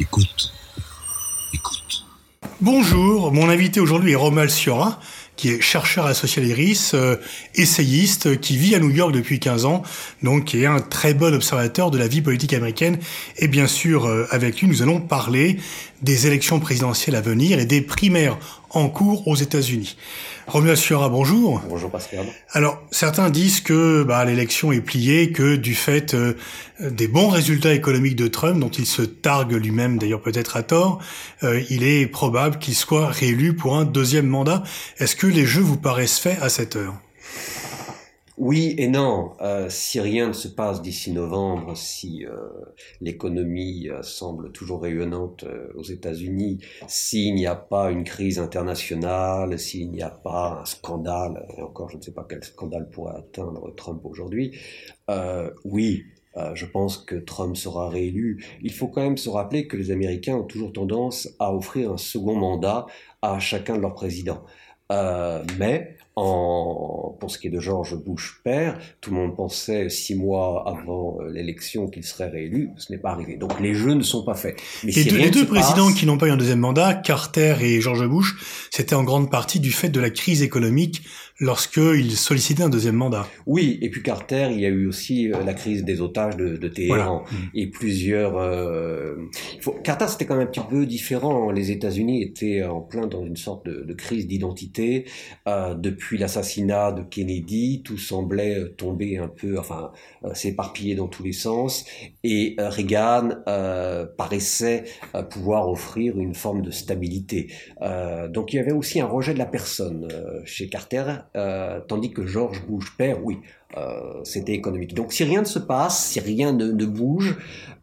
Écoute. Écoute. Bonjour, mon invité aujourd'hui est Romuald Siora, qui est chercheur associé à l'IRIS, euh, essayiste, qui vit à New York depuis 15 ans, donc qui est un très bon observateur de la vie politique américaine. Et bien sûr, euh, avec lui, nous allons parler des élections présidentielles à venir et des primaires en cours aux États-Unis. Romuald Siora, bonjour. Bonjour Pascal. Alors, certains disent que bah, l'élection est pliée, que du fait euh, des bons résultats économiques de Trump, dont il se targue lui-même d'ailleurs peut-être à tort, euh, il est probable qu'il soit réélu pour un deuxième mandat. Est-ce que les jeux vous paraissent faits à cette heure? Oui et non. Euh, si rien ne se passe d'ici novembre, si euh, l'économie euh, semble toujours rayonnante aux États-Unis, s'il n'y a pas une crise internationale, s'il n'y a pas un scandale, et encore je ne sais pas quel scandale pourrait atteindre Trump aujourd'hui, oui, je pense que Trump sera réélu. Il faut quand même se rappeler que les Américains ont toujours tendance à offrir un second mandat à chacun de leurs présidents. mais en, pour ce qui est de George Bush père, tout le monde pensait six mois avant euh, l'élection qu'il serait réélu. Ce n'est pas arrivé. Donc les jeux ne sont pas faits. Mais et les deux présidents qui n'ont pas eu un deuxième mandat, Carter et George Bush, c'était en grande partie du fait de la crise économique lorsqu'il sollicitait un deuxième mandat. Oui, et puis Carter, il y a eu aussi euh, la crise des otages de, de Téhéran mm. et plusieurs. Euh, faut... Carter, c'était quand même un petit peu différent. Les États-Unis étaient en plein dans une sorte de, de crise d'identité euh, depuis l'assassinat de Kennedy. Tout semblait euh, tomber un peu, enfin, euh, s'éparpiller dans tous les sens, et Reagan paraissait pouvoir offrir une forme de stabilité. donc il y avait aussi un rejet de la personne chez Carter euh, tandis que George Bush père, oui, euh, c'était économique. Donc si rien ne se passe, si rien ne, bouge,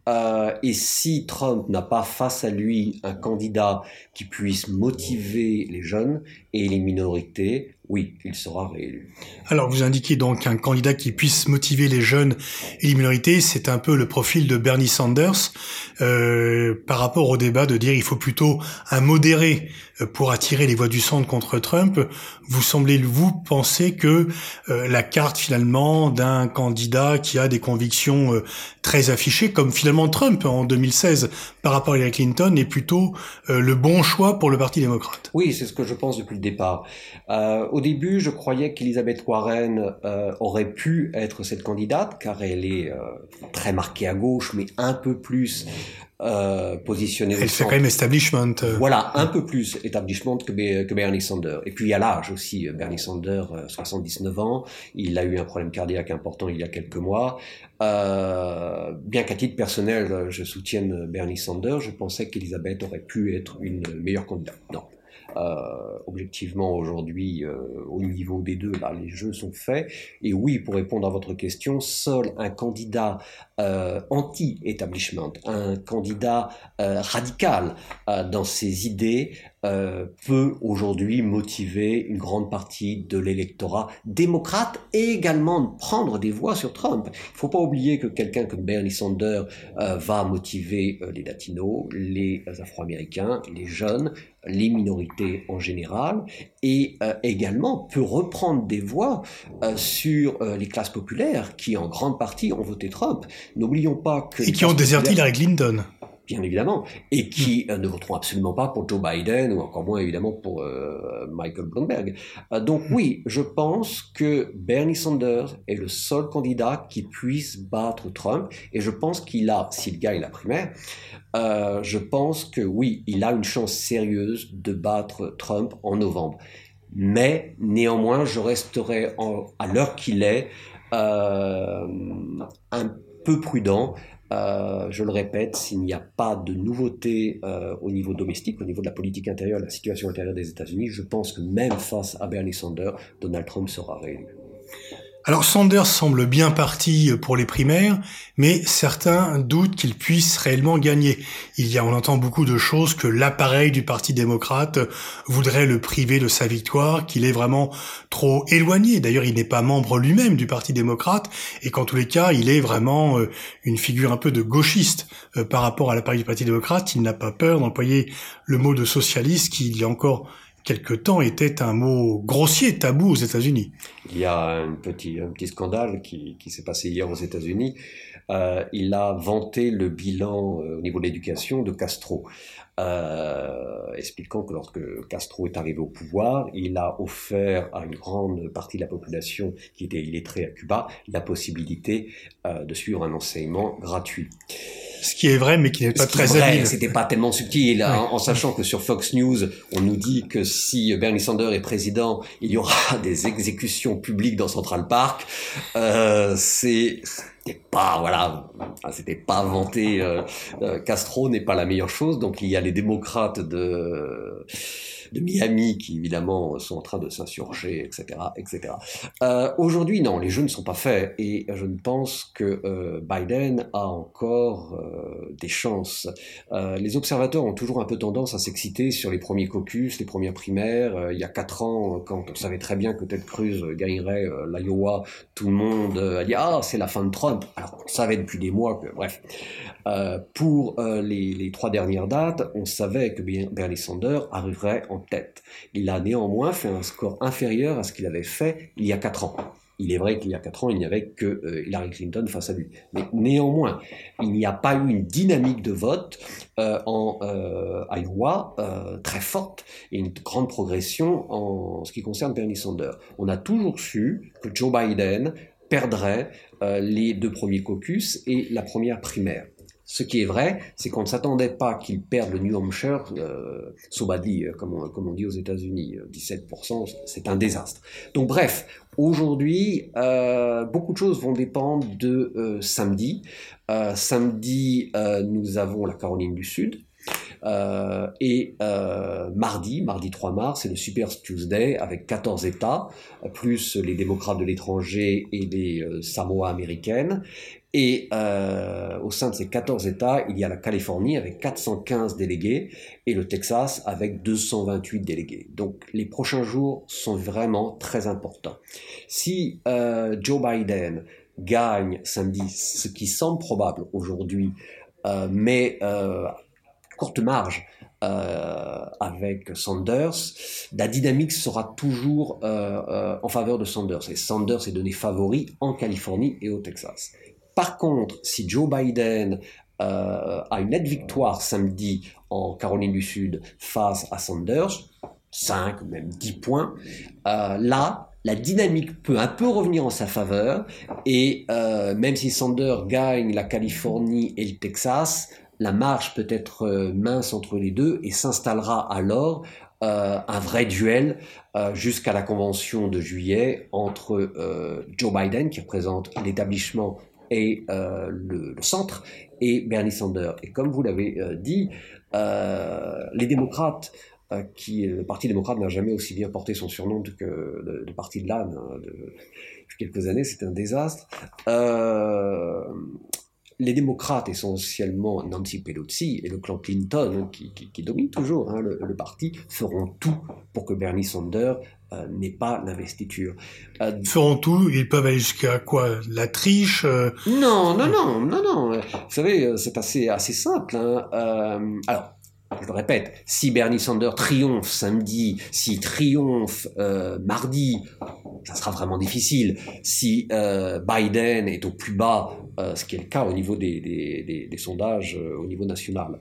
euh, et si Trump n'a pas face à lui un candidat qui puisse motiver les jeunes et les minorités, oui, il sera réélu. Alors vous indiquez donc un candidat qui puisse motiver les jeunes et les minorités, c'est un peu le profil de Bernie Sanders euh, par rapport au débat de dire il faut plutôt un modéré euh, pour attirer les voix du centre contre Trump. Vous semblez vous penser que euh, la carte finalement d'un candidat qui a des convictions euh, très affichées, comme finalement Trump en 2016 par rapport à Hillary Clinton, est plutôt le bon choix pour le Parti démocrate? Oui, c'est ce que je pense depuis le départ. au début, je croyais qu'Elizabeth Warren aurait pu être cette candidate, car elle est très marquée à gauche, mais un peu plus euh, positionné. Elle fait quand même establishment. Euh. Voilà, un peu plus establishment que, que Bernie Sanders. Et puis il y a l'âge aussi. Bernie Sanders, 79 euh, ans, il a eu un problème cardiaque important il y a quelques mois. Euh, bien qu'à titre personnel, je soutienne Bernie Sanders, je pensais qu'Elisabeth aurait pu être une meilleure candidate. Non. Euh, objectivement aujourd'hui euh, au niveau des deux, là, les jeux sont faits. Et oui, pour répondre à votre question, seul un candidat euh, anti-establishment, un candidat radical dans ses idées euh, peut aujourd'hui motiver une grande partie de l'électorat démocrate et également prendre des voix sur Trump. Il ne faut pas oublier que quelqu'un comme Bernie Sanders euh, va motiver euh, les latinos, les afro-américains, les jeunes, les minorités en général, et également peut reprendre des voix sur les classes populaires qui en grande partie ont voté Trump. N'oublions pas que... Et qui ont déserté Hillary Clinton bien évidemment, et qui hmm. euh, ne voteront absolument pas pour Joe Biden ou encore moins évidemment pour euh, Michael Bloomberg. Euh, donc hmm. oui, je pense que Bernie Sanders est le seul candidat qui puisse battre Trump, et je pense qu'il a, s'il gagne la primaire, je pense que oui, il a une chance sérieuse de battre Trump en novembre. Mais néanmoins, je resterai à l'heure qu'il est un peu prudent euh, je le répète, s'il n'y a pas de nouveauté euh, au niveau domestique, au niveau de la politique intérieure, la situation intérieure des États-Unis, je pense que même face à Bernie Sanders, Donald Trump sera réélu. Alors Sanders semble bien parti pour les primaires, mais certains doutent qu'il puisse réellement gagner. Il y a, on entend beaucoup de choses que l'appareil du Parti démocrate voudrait le priver de sa victoire, qu'il est vraiment trop éloigné. D'ailleurs, il n'est pas membre lui-même du Parti démocrate, et qu'en tous les cas, il est vraiment euh, une figure un peu de gauchiste euh, par rapport à l'appareil du Parti démocrate. Il n'a pas peur d'employer le mot de socialiste qui, il y a encore quelque temps était un mot grossier, tabou aux États-Unis. Il y a un petit, un petit scandale qui, qui s'est passé hier aux États-Unis. Euh, il a vanté le bilan euh, au niveau de l'éducation de Castro. Euh, expliquant que lorsque Castro est arrivé au pouvoir, il a offert à une grande partie de la population qui était illettrée à Cuba la possibilité euh, de suivre un enseignement gratuit. Ce qui est vrai, mais qui n'est pas très habile. C'était pas tellement subtil, hein, en, sachant que sur Fox News, on nous dit que si Bernie Sanders est président, il y aura des exécutions publiques dans Central Park. Euh, c'est pas voilà, c'était pas inventé. Euh, euh, Castro n'est pas la meilleure chose, donc il y a les démocrates de de Miami qui évidemment sont en train de s'insurger, etc., etc. Euh, Aujourd'hui, non, les jeux ne sont pas faits et je ne pense que euh, Biden a encore euh, des chances. Les observateurs ont toujours un peu tendance à s'exciter sur les premiers caucus, les premières primaires. Il y a quatre ans, quand on savait très bien que Ted Cruz gagnerait l'Iowa, tout le monde a dit ah c'est la fin de Trump. Alors on savait depuis des mois que bref. pour les, les trois dernières dates, on savait que Bernie Sanders arriverait en tête. Il a néanmoins fait un score inférieur à ce qu'il avait fait il y a quatre ans. Il est vrai qu'il y a quatre ans, il n'y avait que euh, Hillary Clinton face à lui. Mais néanmoins, il n'y a pas eu une dynamique de vote euh, en euh, Iowa très forte et une grande progression en ce qui concerne Bernie Sanders. On a toujours su que Joe Biden perdrait les deux premiers caucus et la première primaire. Ce qui est vrai, c'est qu'on ne s'attendait pas qu'il perde le New Hampshire, euh, so badly, euh, comme on, comme on dit aux États-Unis, 17%, euh, c'est un désastre. Donc bref, aujourd'hui, euh, beaucoup de choses vont dépendre de euh, samedi. Euh, samedi, nous avons la Caroline du Sud. et mardi, mardi 3 mars, c'est le Super Tuesday avec 14 États, plus les démocrates de l'étranger et les Samoa américaines. Et euh, au sein de ces 14 États, il y a la Californie avec 415 délégués et le Texas avec 228 délégués. Donc les prochains jours sont vraiment très importants. Si euh, Joe Biden gagne samedi, ce qui semble probable aujourd'hui, euh, mais euh, courte marge, euh, avec Sanders, la dynamique sera toujours euh, euh, en faveur de Sanders. Et Sanders est donné favori en Californie et au Texas. Par contre, si Joe Biden euh, a une nette victoire samedi en Caroline du Sud face à Sanders, 5 même 10 points, euh, là, la dynamique peut un peu revenir en sa faveur et euh, même si Sanders gagne la Californie et le Texas, la marge peut être mince entre les deux et s'installera alors un vrai duel jusqu'à la convention de juillet entre Joe Biden, qui représente l'établissement et euh, le, le, centre, et Bernie Sanders. Et comme vous l'avez euh, dit, euh, les démocrates, euh, qui le Parti démocrate n'a jamais aussi bien porté son surnom que le, le Parti de l'âne hein, depuis quelques années, c'est un désastre. Euh, les démocrates, essentiellement Nancy Pelosi et le clan Clinton, hein, qui, qui, qui domine toujours hein, le, le, parti, feront tout pour que Bernie Sanders euh, n'est pas l'investiture. Euh, feront tout, ils peuvent aller jusqu'à quoi? La triche euh... Non, non, non, non, non. Vous savez, c'est assez, assez simple. Hein. Euh, alors, je le répète, si Bernie Sanders triomphe samedi, s'il triomphe euh, mardi, ça sera vraiment difficile. Si euh, Biden est au plus bas, euh, ce qui est le cas au niveau des, sondages au niveau national,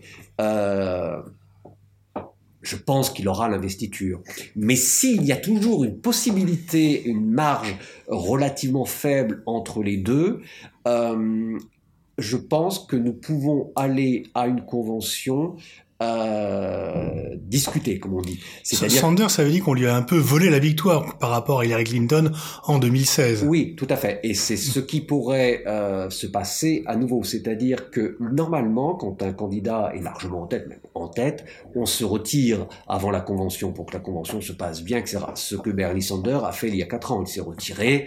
je pense qu'il aura l'investiture. Mais s'il y a toujours une possibilité, une marge relativement faible entre les deux, je pense que nous pouvons aller à une convention euh, discuter, comme on dit. Sanders, ça veut dire qu'on lui a un peu volé la victoire par rapport à Hillary Clinton en 2016. Oui, tout à fait. Et c'est ce qui pourrait euh, se passer à nouveau. C'est-à-dire que normalement, quand un candidat est largement en tête, même en tête, on se retire avant la convention pour que la convention se passe bien, etc. Ce que Bernie Sanders a fait il y a quatre ans. Il s'est retiré.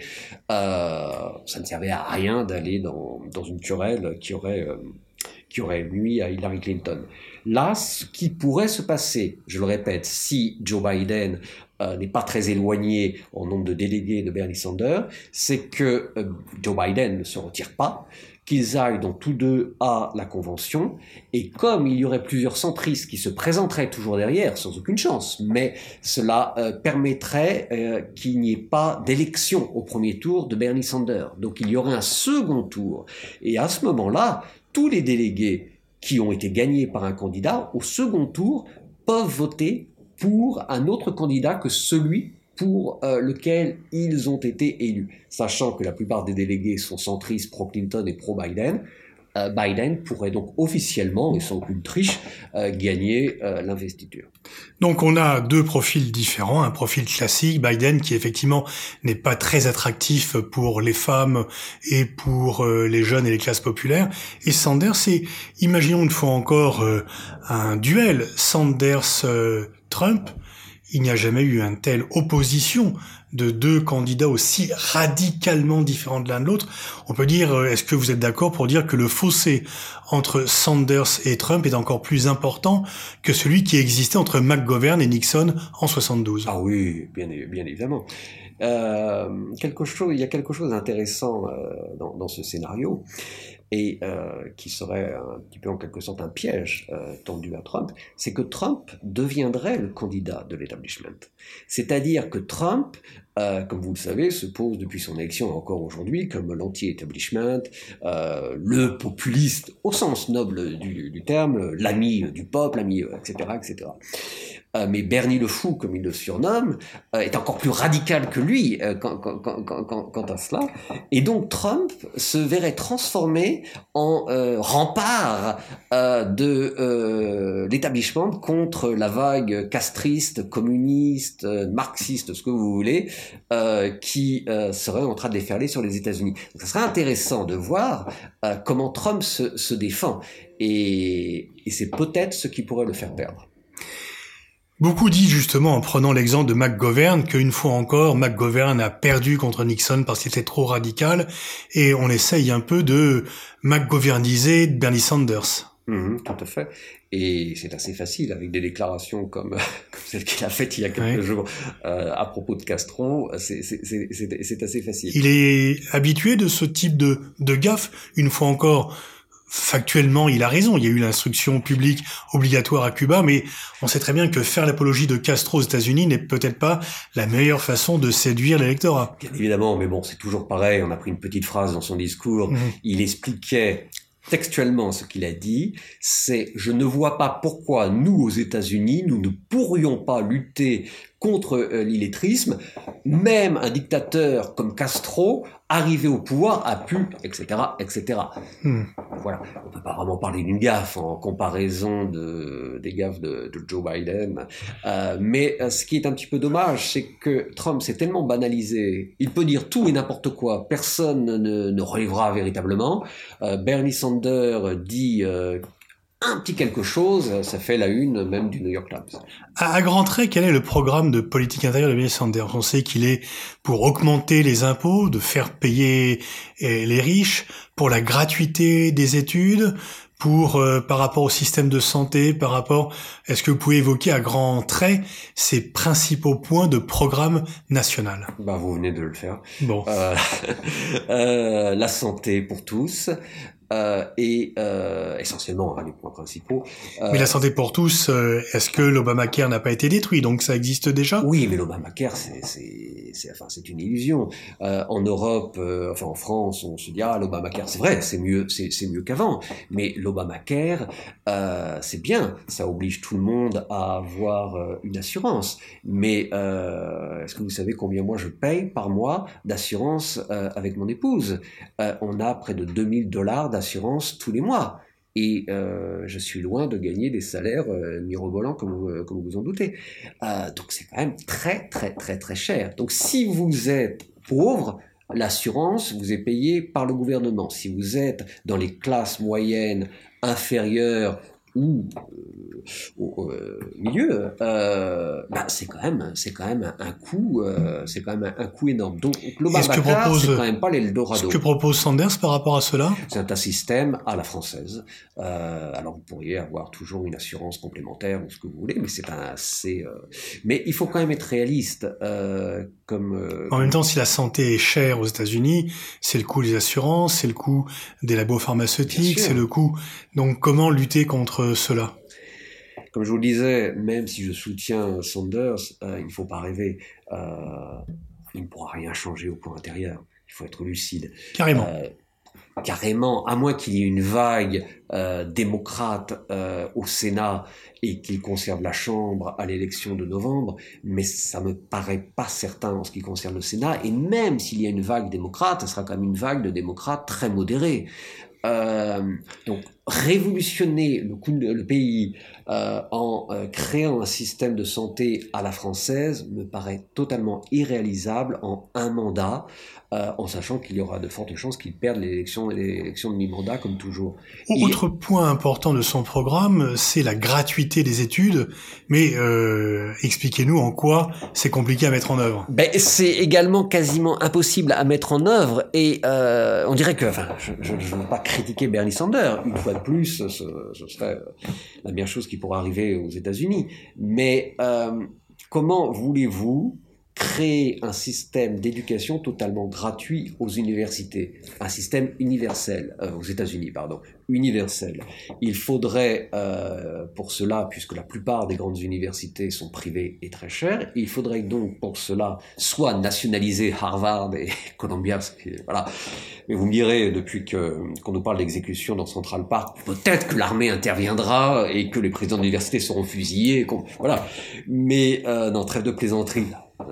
Euh, ça ne servait à rien d'aller dans, dans une querelle qui aurait, euh, qui aurait nuit à Hillary Clinton. Là, ce qui pourrait se passer, je le répète, si Joe Biden n'est pas très éloigné en nombre de délégués de Bernie Sanders, c'est que Joe Biden ne se retire pas, qu'ils aillent donc tous deux à la convention, et comme il y aurait plusieurs centristes qui se présenteraient toujours derrière, sans aucune chance, mais cela euh, permettrait euh, qu'il n'y ait pas d'élection au premier tour de Bernie Sanders. Donc il y aurait un second tour, et à ce moment-là, tous les délégués qui ont été gagnés par un candidat, au second tour, peuvent voter pour un autre candidat que celui pour euh, lequel ils ont été élus. Sachant que la plupart des délégués sont centristes pro-Clinton et pro-Biden, Biden pourrait donc officiellement, et sans aucune triche, euh, gagner l'investiture. Donc on a deux profils différents, un profil classique, Biden qui effectivement n'est pas très attractif pour les femmes et pour les jeunes et les classes populaires, et Sanders, c'est, imaginons une fois encore un duel Sanders-Trump, il n'y a jamais eu une telle opposition de deux candidats aussi radicalement différents de l'un de l'autre. On peut dire, euh, est-ce que vous êtes d'accord pour dire que le fossé entre Sanders et Trump est encore plus important que celui qui existait entre McGovern et Nixon en 72 Ah oui, bien, évidemment. Euh, quelque chose, il y a quelque chose d'intéressant euh, dans, ce scénario et euh, qui serait un petit peu en quelque sorte un piège euh, tendu à Trump, c'est que Trump deviendrait le candidat de l'establishment. C'est-à-dire que Trump, euh, comme vous le savez, se pose depuis son élection encore aujourd'hui comme l'anti-establishment, euh, le populiste au sens noble du, du terme, l'ami du peuple, l'ami, etc., etc. Euh, mais Bernie le Fou, comme il le surnomme, euh, est encore plus radical que lui euh, quant, à cela. Et donc Trump se verrait transformé en rempart de l'établissement contre la vague castriste, communiste, marxiste, ce que vous voulez, qui serait en train de déferler sur les États-Unis. Donc, ça serait intéressant de voir comment Trump se, se défend. Et, et c'est peut-être ce qui pourrait le faire perdre. Beaucoup disent justement en prenant l'exemple de McGovern qu'une fois encore, McGovern a perdu contre Nixon parce qu'il était trop radical et on essaye un peu de McGoverniser Bernie Sanders. Mhm, tout à fait. Et c'est assez facile avec des déclarations comme, celle qu'il a faite il y a quelques jours euh, à propos de Castro. C'est assez facile. Il est habitué de ce type de, de gaffe. Une fois encore, factuellement, il a raison. Il y a eu l'instruction publique obligatoire à Cuba, mais on sait très bien que faire l'apologie de Castro aux États-Unis n'est peut-être pas la meilleure façon de séduire l'électorat. Bien évidemment, mais bon, c'est toujours pareil. On a pris une petite phrase dans son discours. Mhm. Il expliquait textuellement ce qu'il a dit, c'est je ne vois pas pourquoi nous aux États-Unis nous ne pourrions pas lutter contre euh, l'illettrisme, même un dictateur comme Castro arrivé au pouvoir a pu, etc., etc. Hmm. Voilà, on peut pas vraiment parler d'une gaffe en comparaison de, des gaffes de, de Joe Biden. Euh, mais euh, ce qui est un petit peu dommage, c'est que Trump s'est tellement banalisé. Il peut dire tout et n'importe quoi. Personne ne, ne relèvera véritablement. Euh, Bernie Sanders dit euh, un petit quelque chose, ça fait la une même du New York Times. À, grands traits, quel est le programme de politique intérieure de Bernie Sanders On sait qu'il est pour augmenter les impôts, de faire payer eh, les riches, pour la gratuité des études, pour euh, par rapport au système de santé, par rapport, est-ce que vous pouvez évoquer à grands traits ces principaux points de programme national? Bah vous venez de le faire. Bon. Euh, euh, la santé pour tous, euh, et euh, essentiellement hein, les points principaux. Euh, mais la santé pour tous, euh, est-ce que l'Obamacare n'a pas été détruit? Donc ça existe déjà? Oui, mais l'Obamacare, c'est c'est enfin c'est une illusion. En Europe, enfin en France, on se dit ah l'Obamacare, c'est vrai, c'est mieux, c'est mieux qu'avant. Mais l'Obamacare, c'est bien, ça oblige tout le monde à avoir une assurance. Mais est-ce que vous savez combien moi je paye par mois d'assurance avec mon épouse? On a près de 2000 dollars assurance tous les mois. Et euh, je suis loin de gagner des salaires euh, mirobolants comme vous, euh, comme vous en doutez. donc c'est quand même très très très très cher. Donc si vous êtes pauvre, l'assurance vous est payée par le gouvernement. Si vous êtes dans les classes moyennes inférieures ou au, milieu, bah, c'est quand même, c'est quand même un, coût, c'est quand même un, coût énorme. Donc l'Obamacare, c'est quand même pas l'Eldorado. Ce que propose Sanders par rapport à cela? C'est un système à la française. alors vous pourriez avoir toujours une assurance complémentaire ou ce que vous voulez, mais c'est un assez. mais il faut quand même être réaliste. Comme en même temps, si la santé est chère aux États-Unis, c'est le coût des assurances, c'est le coût des labos pharmaceutiques, c'est le coût. Donc comment lutter contre cela? Comme je vous le disais, même si je soutiens Sanders, euh, il ne faut pas rêver. Euh, il ne pourra rien changer au point intérieur. Il faut être lucide. Carrément. Carrément, à moins qu'il y ait une vague euh, démocrate euh, au Sénat et qu'il conserve la Chambre à l'élection de novembre, mais ça me paraît pas certain en ce qui concerne le Sénat. Et même s'il y a une vague démocrate, ce sera quand même une vague de démocrates très modérés. Euh, donc révolutionner le, le pays euh, en euh, créant un système de santé à la française me paraît totalement irréalisable en un mandat, euh, en sachant qu'il y aura de fortes chances qu'il perde l'élection l'élection de mi-mandat comme toujours. Autre point important de son programme, c'est la gratuité des études, mais expliquez-nous en quoi c'est compliqué à mettre en œuvre. Ben, c'est également quasiment impossible à mettre en œuvre et on dirait que, enfin, je ne veux pas critiquer Bernie Sanders, une fois plus, ce, serait la meilleure chose qui pourrait arriver aux États-Unis, mais euh, comment voulez-vous créer un système d'éducation totalement gratuit aux universités, un système universel, euh, aux États-Unis, pardon, universel. Il faudrait, euh, pour cela, puisque la plupart des grandes universités sont privées et très chères, il faudrait donc pour cela soit nationaliser Harvard et Columbia, voilà. Mais vous me direz, depuis qu'on nous parle d'exécution dans Central Park, peut-être que l'armée interviendra et que les présidents d'université seront fusillés, voilà. Mais euh, non, trêve de plaisanterie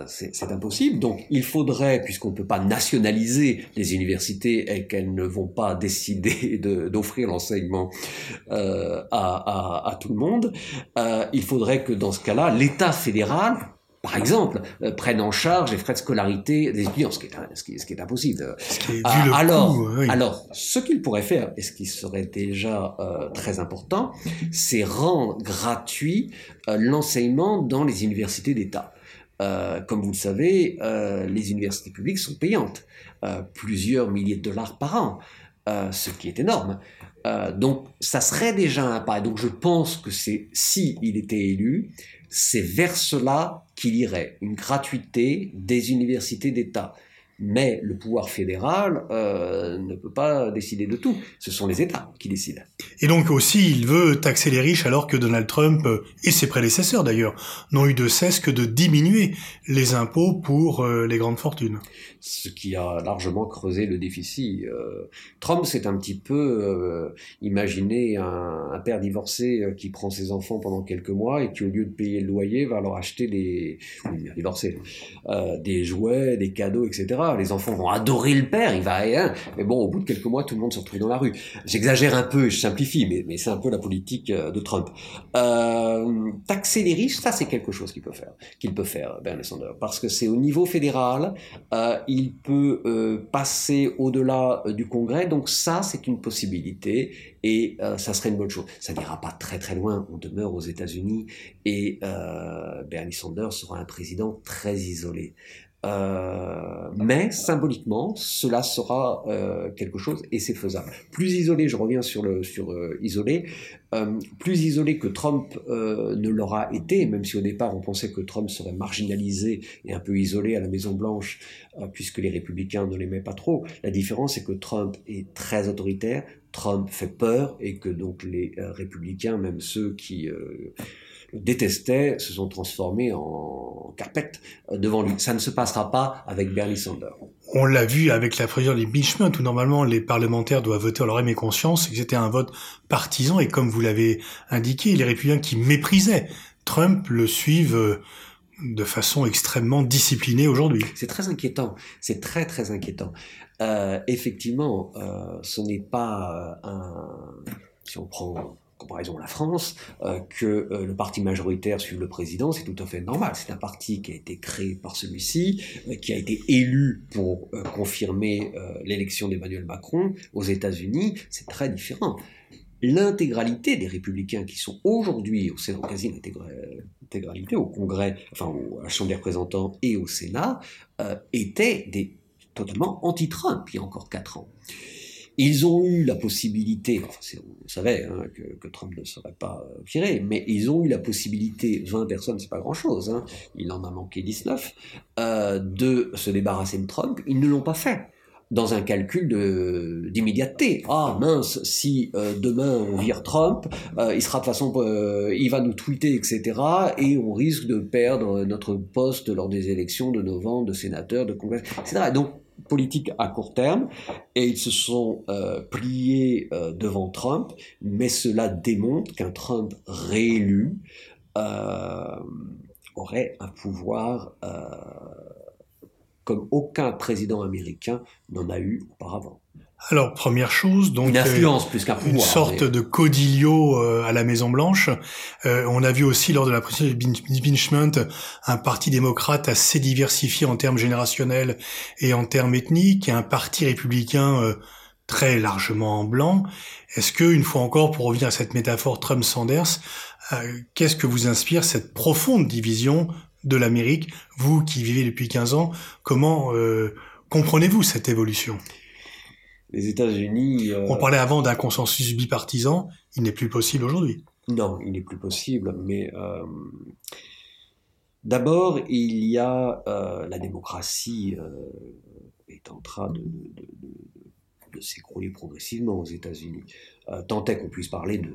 c'est impossible. Donc il faudrait, puisqu'on ne peut pas nationaliser les universités et qu'elles ne vont pas décider d'offrir l'enseignement euh, à, tout le monde, euh, il faudrait que dans ce cas-là, l'État fédéral par exemple, euh, prenne en charge les frais de scolarité des étudiants, ce qui est, ce qui, ce qui est impossible. alors, alors, ce qu'il pourrait faire, et ce qui serait déjà très important, c'est rendre gratuit l'enseignement dans les universités d'État. Euh, comme vous le savez, euh, les universités publiques sont payantes, euh, plusieurs milliers de dollars par an, ce qui est énorme. donc, ça serait déjà un pas. Donc, je pense que c'est si il était élu, c'est vers cela qu'il irait, une gratuité des universités d'État mais le pouvoir fédéral euh, ne peut pas décider de tout. Ce sont les États qui décident. Et donc aussi, il veut taxer les riches alors que Donald Trump, euh, et ses prédécesseurs d'ailleurs, n'ont eu de cesse que de diminuer les impôts pour euh, les grandes fortunes. Ce qui a largement creusé le déficit. Trump s'est un petit peu imaginé un, père divorcé qui prend ses enfants pendant quelques mois et qui, au lieu de payer le loyer, va leur acheter des... des jouets, des cadeaux, etc les enfants vont adorer le père, il va, hein. mais bon, au bout de quelques mois, tout le monde se retrouve dans la rue. J'exagère un peu, je simplifie, mais, c'est un peu la politique euh, de Trump. Euh, taxer les riches, ça c'est quelque chose qu'il peut faire, qu'il peut faire, Bernie Sanders, parce que c'est au niveau fédéral, euh, il peut passer au-delà du Congrès, donc ça c'est une possibilité et ça serait une bonne chose. Ça n'ira pas très très loin, on demeure aux États-Unis et Bernie Sanders sera un président très isolé. Euh, mais symboliquement, cela sera euh, quelque chose et c'est faisable. Plus isolé, je reviens sur le sur euh, isolé, euh, plus isolé que Trump euh, ne l'aura été, même si au départ on pensait que Trump serait marginalisé et un peu isolé à la Maison Blanche, puisque les républicains ne l'aimaient pas trop. La différence, c'est que Trump est très autoritaire, Trump fait peur et que donc les républicains, même ceux qui détestaient se sont transformés en carpette euh, devant lui. Ça ne se passera pas avec Bernie Sanders. On l'a vu avec la procédure des impeachment où normalement les parlementaires doivent voter en leur âme et conscience, et c'était un vote partisan, et comme vous l'avez indiqué, les républicains qui méprisaient Trump le suivent euh, de façon extrêmement disciplinée aujourd'hui. C'est très inquiétant, c'est très très inquiétant. Euh, effectivement, euh, ce n'est pas un... Si on prend comparaison la France, euh, que euh, le parti majoritaire suive le président, c'est tout à fait normal. C'est un parti qui a été créé par celui-ci, euh, qui a été élu pour confirmer l'élection d'Emmanuel Macron aux États-Unis. C'est très différent. l'intégralité des républicains qui sont aujourd'hui au Sénat, quasi l'intégralité au Congrès, enfin à la Chambre des représentants et au Sénat, étaient des, totalement anti-Trump il y a encore quatre ans. Ils ont eu la possibilité, enfin, on savait hein, que, Trump ne serait pas euh, viré, mais ils ont eu la possibilité, 20 personnes, c'est pas grand-chose, hein, il en a manqué 19, euh, de se débarrasser de Trump. Ils ne l'ont pas fait dans un calcul d'immédiateté. Ah mince, si euh, demain on vire Trump, euh, il sera de façon, euh, il va nous tweeter, etc. Et on risque de perdre notre poste lors des élections de novembre, de sénateurs, de congrès, etc. donc politique à court terme, et ils se sont pliés devant Trump, mais cela démontre qu'un Trump réélu aurait un pouvoir comme aucun président américain n'en a eu auparavant. Alors première chose, donc une influence plus qu'un pouvoir, une sorte de codilio euh, à la Maison Blanche. Euh, on a vu aussi lors de la présidence d'impeachment un parti démocrate assez diversifié en termes générationnels et en termes ethniques, et un parti républicain euh, très largement blanc. Est-ce que, une fois encore, pour revenir à cette métaphore Trump-Sanders, qu'est-ce que vous inspire cette profonde division de l'Amérique, vous qui vivez depuis 15 ans, comment euh, comprenez-vous cette évolution? Les États-Unis. Euh, On parlait avant d'un consensus bipartisan, il n'est plus possible aujourd'hui. Non, il n'est plus possible, mais euh, d'abord, il y a la démocratie est en train de, de s'écrouler progressivement aux États-Unis. tant est qu'on puisse parler de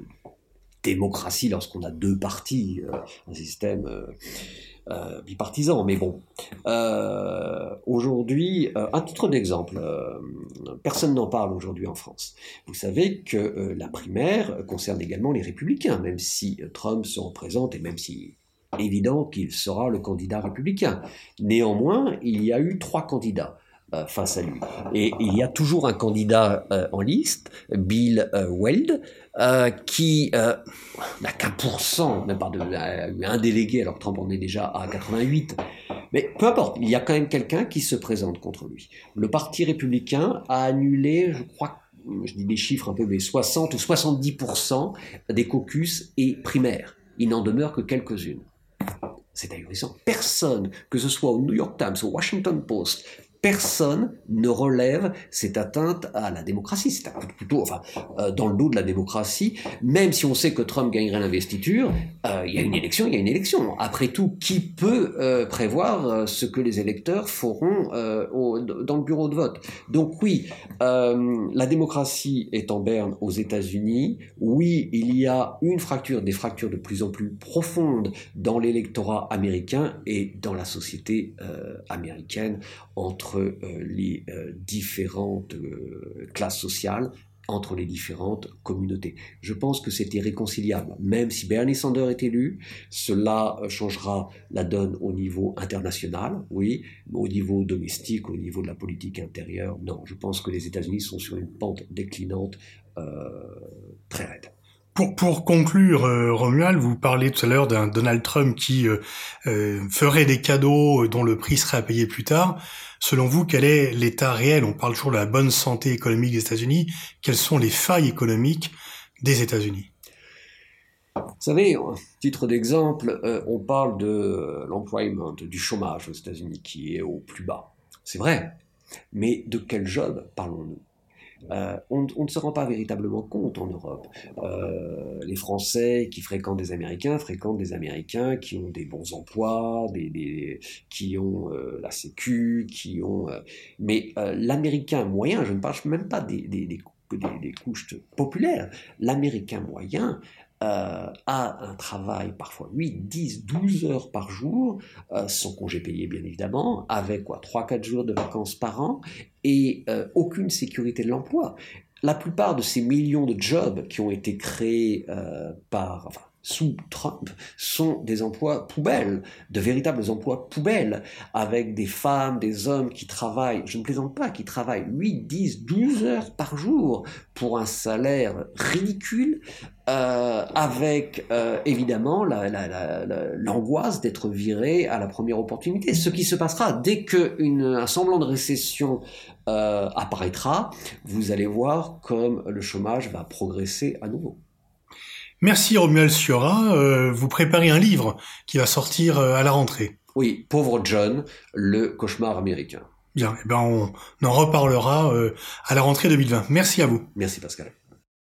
démocratie lorsqu'on a deux partis, un système euh, bipartisan, mais bon. Euh, aujourd'hui, euh, un titre d'exemple, personne n'en parle aujourd'hui en France. Vous savez que la primaire concerne également les républicains, même si Trump se représente et même si évident qu'il sera le candidat républicain. Néanmoins, il y a eu trois candidats face à lui. Et il y a toujours un candidat en liste, Bill Weld, euh, qui euh, n'a qu'un pour cent, même pas de, un délégué, alors Trump en est déjà à 88. Mais peu importe, il y a quand même quelqu'un qui se présente contre lui. Le Parti républicain a annulé, je crois, je dis des chiffres un peu, mais 60 ou 70% des caucus et primaires. Il n'en demeure que quelques-unes. C'est ahurissant. Personne, que ce soit au New York Times, au Washington Post, personne ne relève cette atteinte à la démocratie. C'est plutôt, enfin, euh, dans le dos de la démocratie, même si on sait que Trump gagnerait l'investiture, euh, il y a une élection, il y a une élection. Après tout, qui peut euh, prévoir ce que les électeurs feront dans le bureau de vote? Donc oui, la démocratie est en berne aux États-Unis. Oui, il y a une fracture, des fractures de plus en plus profondes dans l'électorat américain et dans la société américaine entre euh, les euh, différentes euh, classes sociales, entre les différentes communautés. Je pense que c'est irréconciliable. Même si Bernie Sanders est élu, cela changera la donne au niveau international, oui, mais au niveau domestique, au niveau de la politique intérieure, non. Je pense que les États-Unis sont sur une pente déclinante très raide. Pour, pour conclure, euh, Romuald, vous parlez tout à l'heure d'un Donald Trump qui euh, euh, ferait des cadeaux dont le prix serait à payer plus tard. Selon vous, quel est l'état réel? On parle toujours de la bonne santé économique des États-Unis. Quelles sont les failles économiques des États-Unis? Vous savez, titre d'exemple, on parle de l'employment, du chômage aux États-Unis qui est au plus bas. C'est vrai, mais de quel job parlons-nous? Euh, on, ne se rend pas véritablement compte en Europe. Euh, les Français qui fréquentent des Américains fréquentent des Américains qui ont des bons emplois, des, qui ont euh, la Sécu, qui ont. mais l'Américain moyen, je ne parle même pas des, couches populaires. L'Américain moyen a un travail parfois 8, 10, 12 heures par jour, euh, sans congé payé bien évidemment, avec quoi 3-4 jours de vacances par an, et euh, aucune sécurité de l'emploi. La plupart de ces millions de jobs qui ont été créés par, enfin, sous Trump sont des emplois poubelles, de véritables emplois poubelles, avec des femmes, des hommes qui travaillent, je ne plaisante pas, qui travaillent 8, 10, 12 heures par jour pour un salaire ridicule, euh, avec euh, évidemment l'angoisse d'être viré à la première opportunité. Ce qui se passera dès qu'un semblant de récession euh, apparaîtra, vous allez voir comme le chômage va progresser à nouveau. Merci Romuald Siora. Euh, vous préparez un livre qui va sortir euh, à la rentrée. Oui, Pauvre John, le cauchemar américain. Bien, eh ben on en reparlera à la rentrée 2020. Merci à vous. Merci Pascal.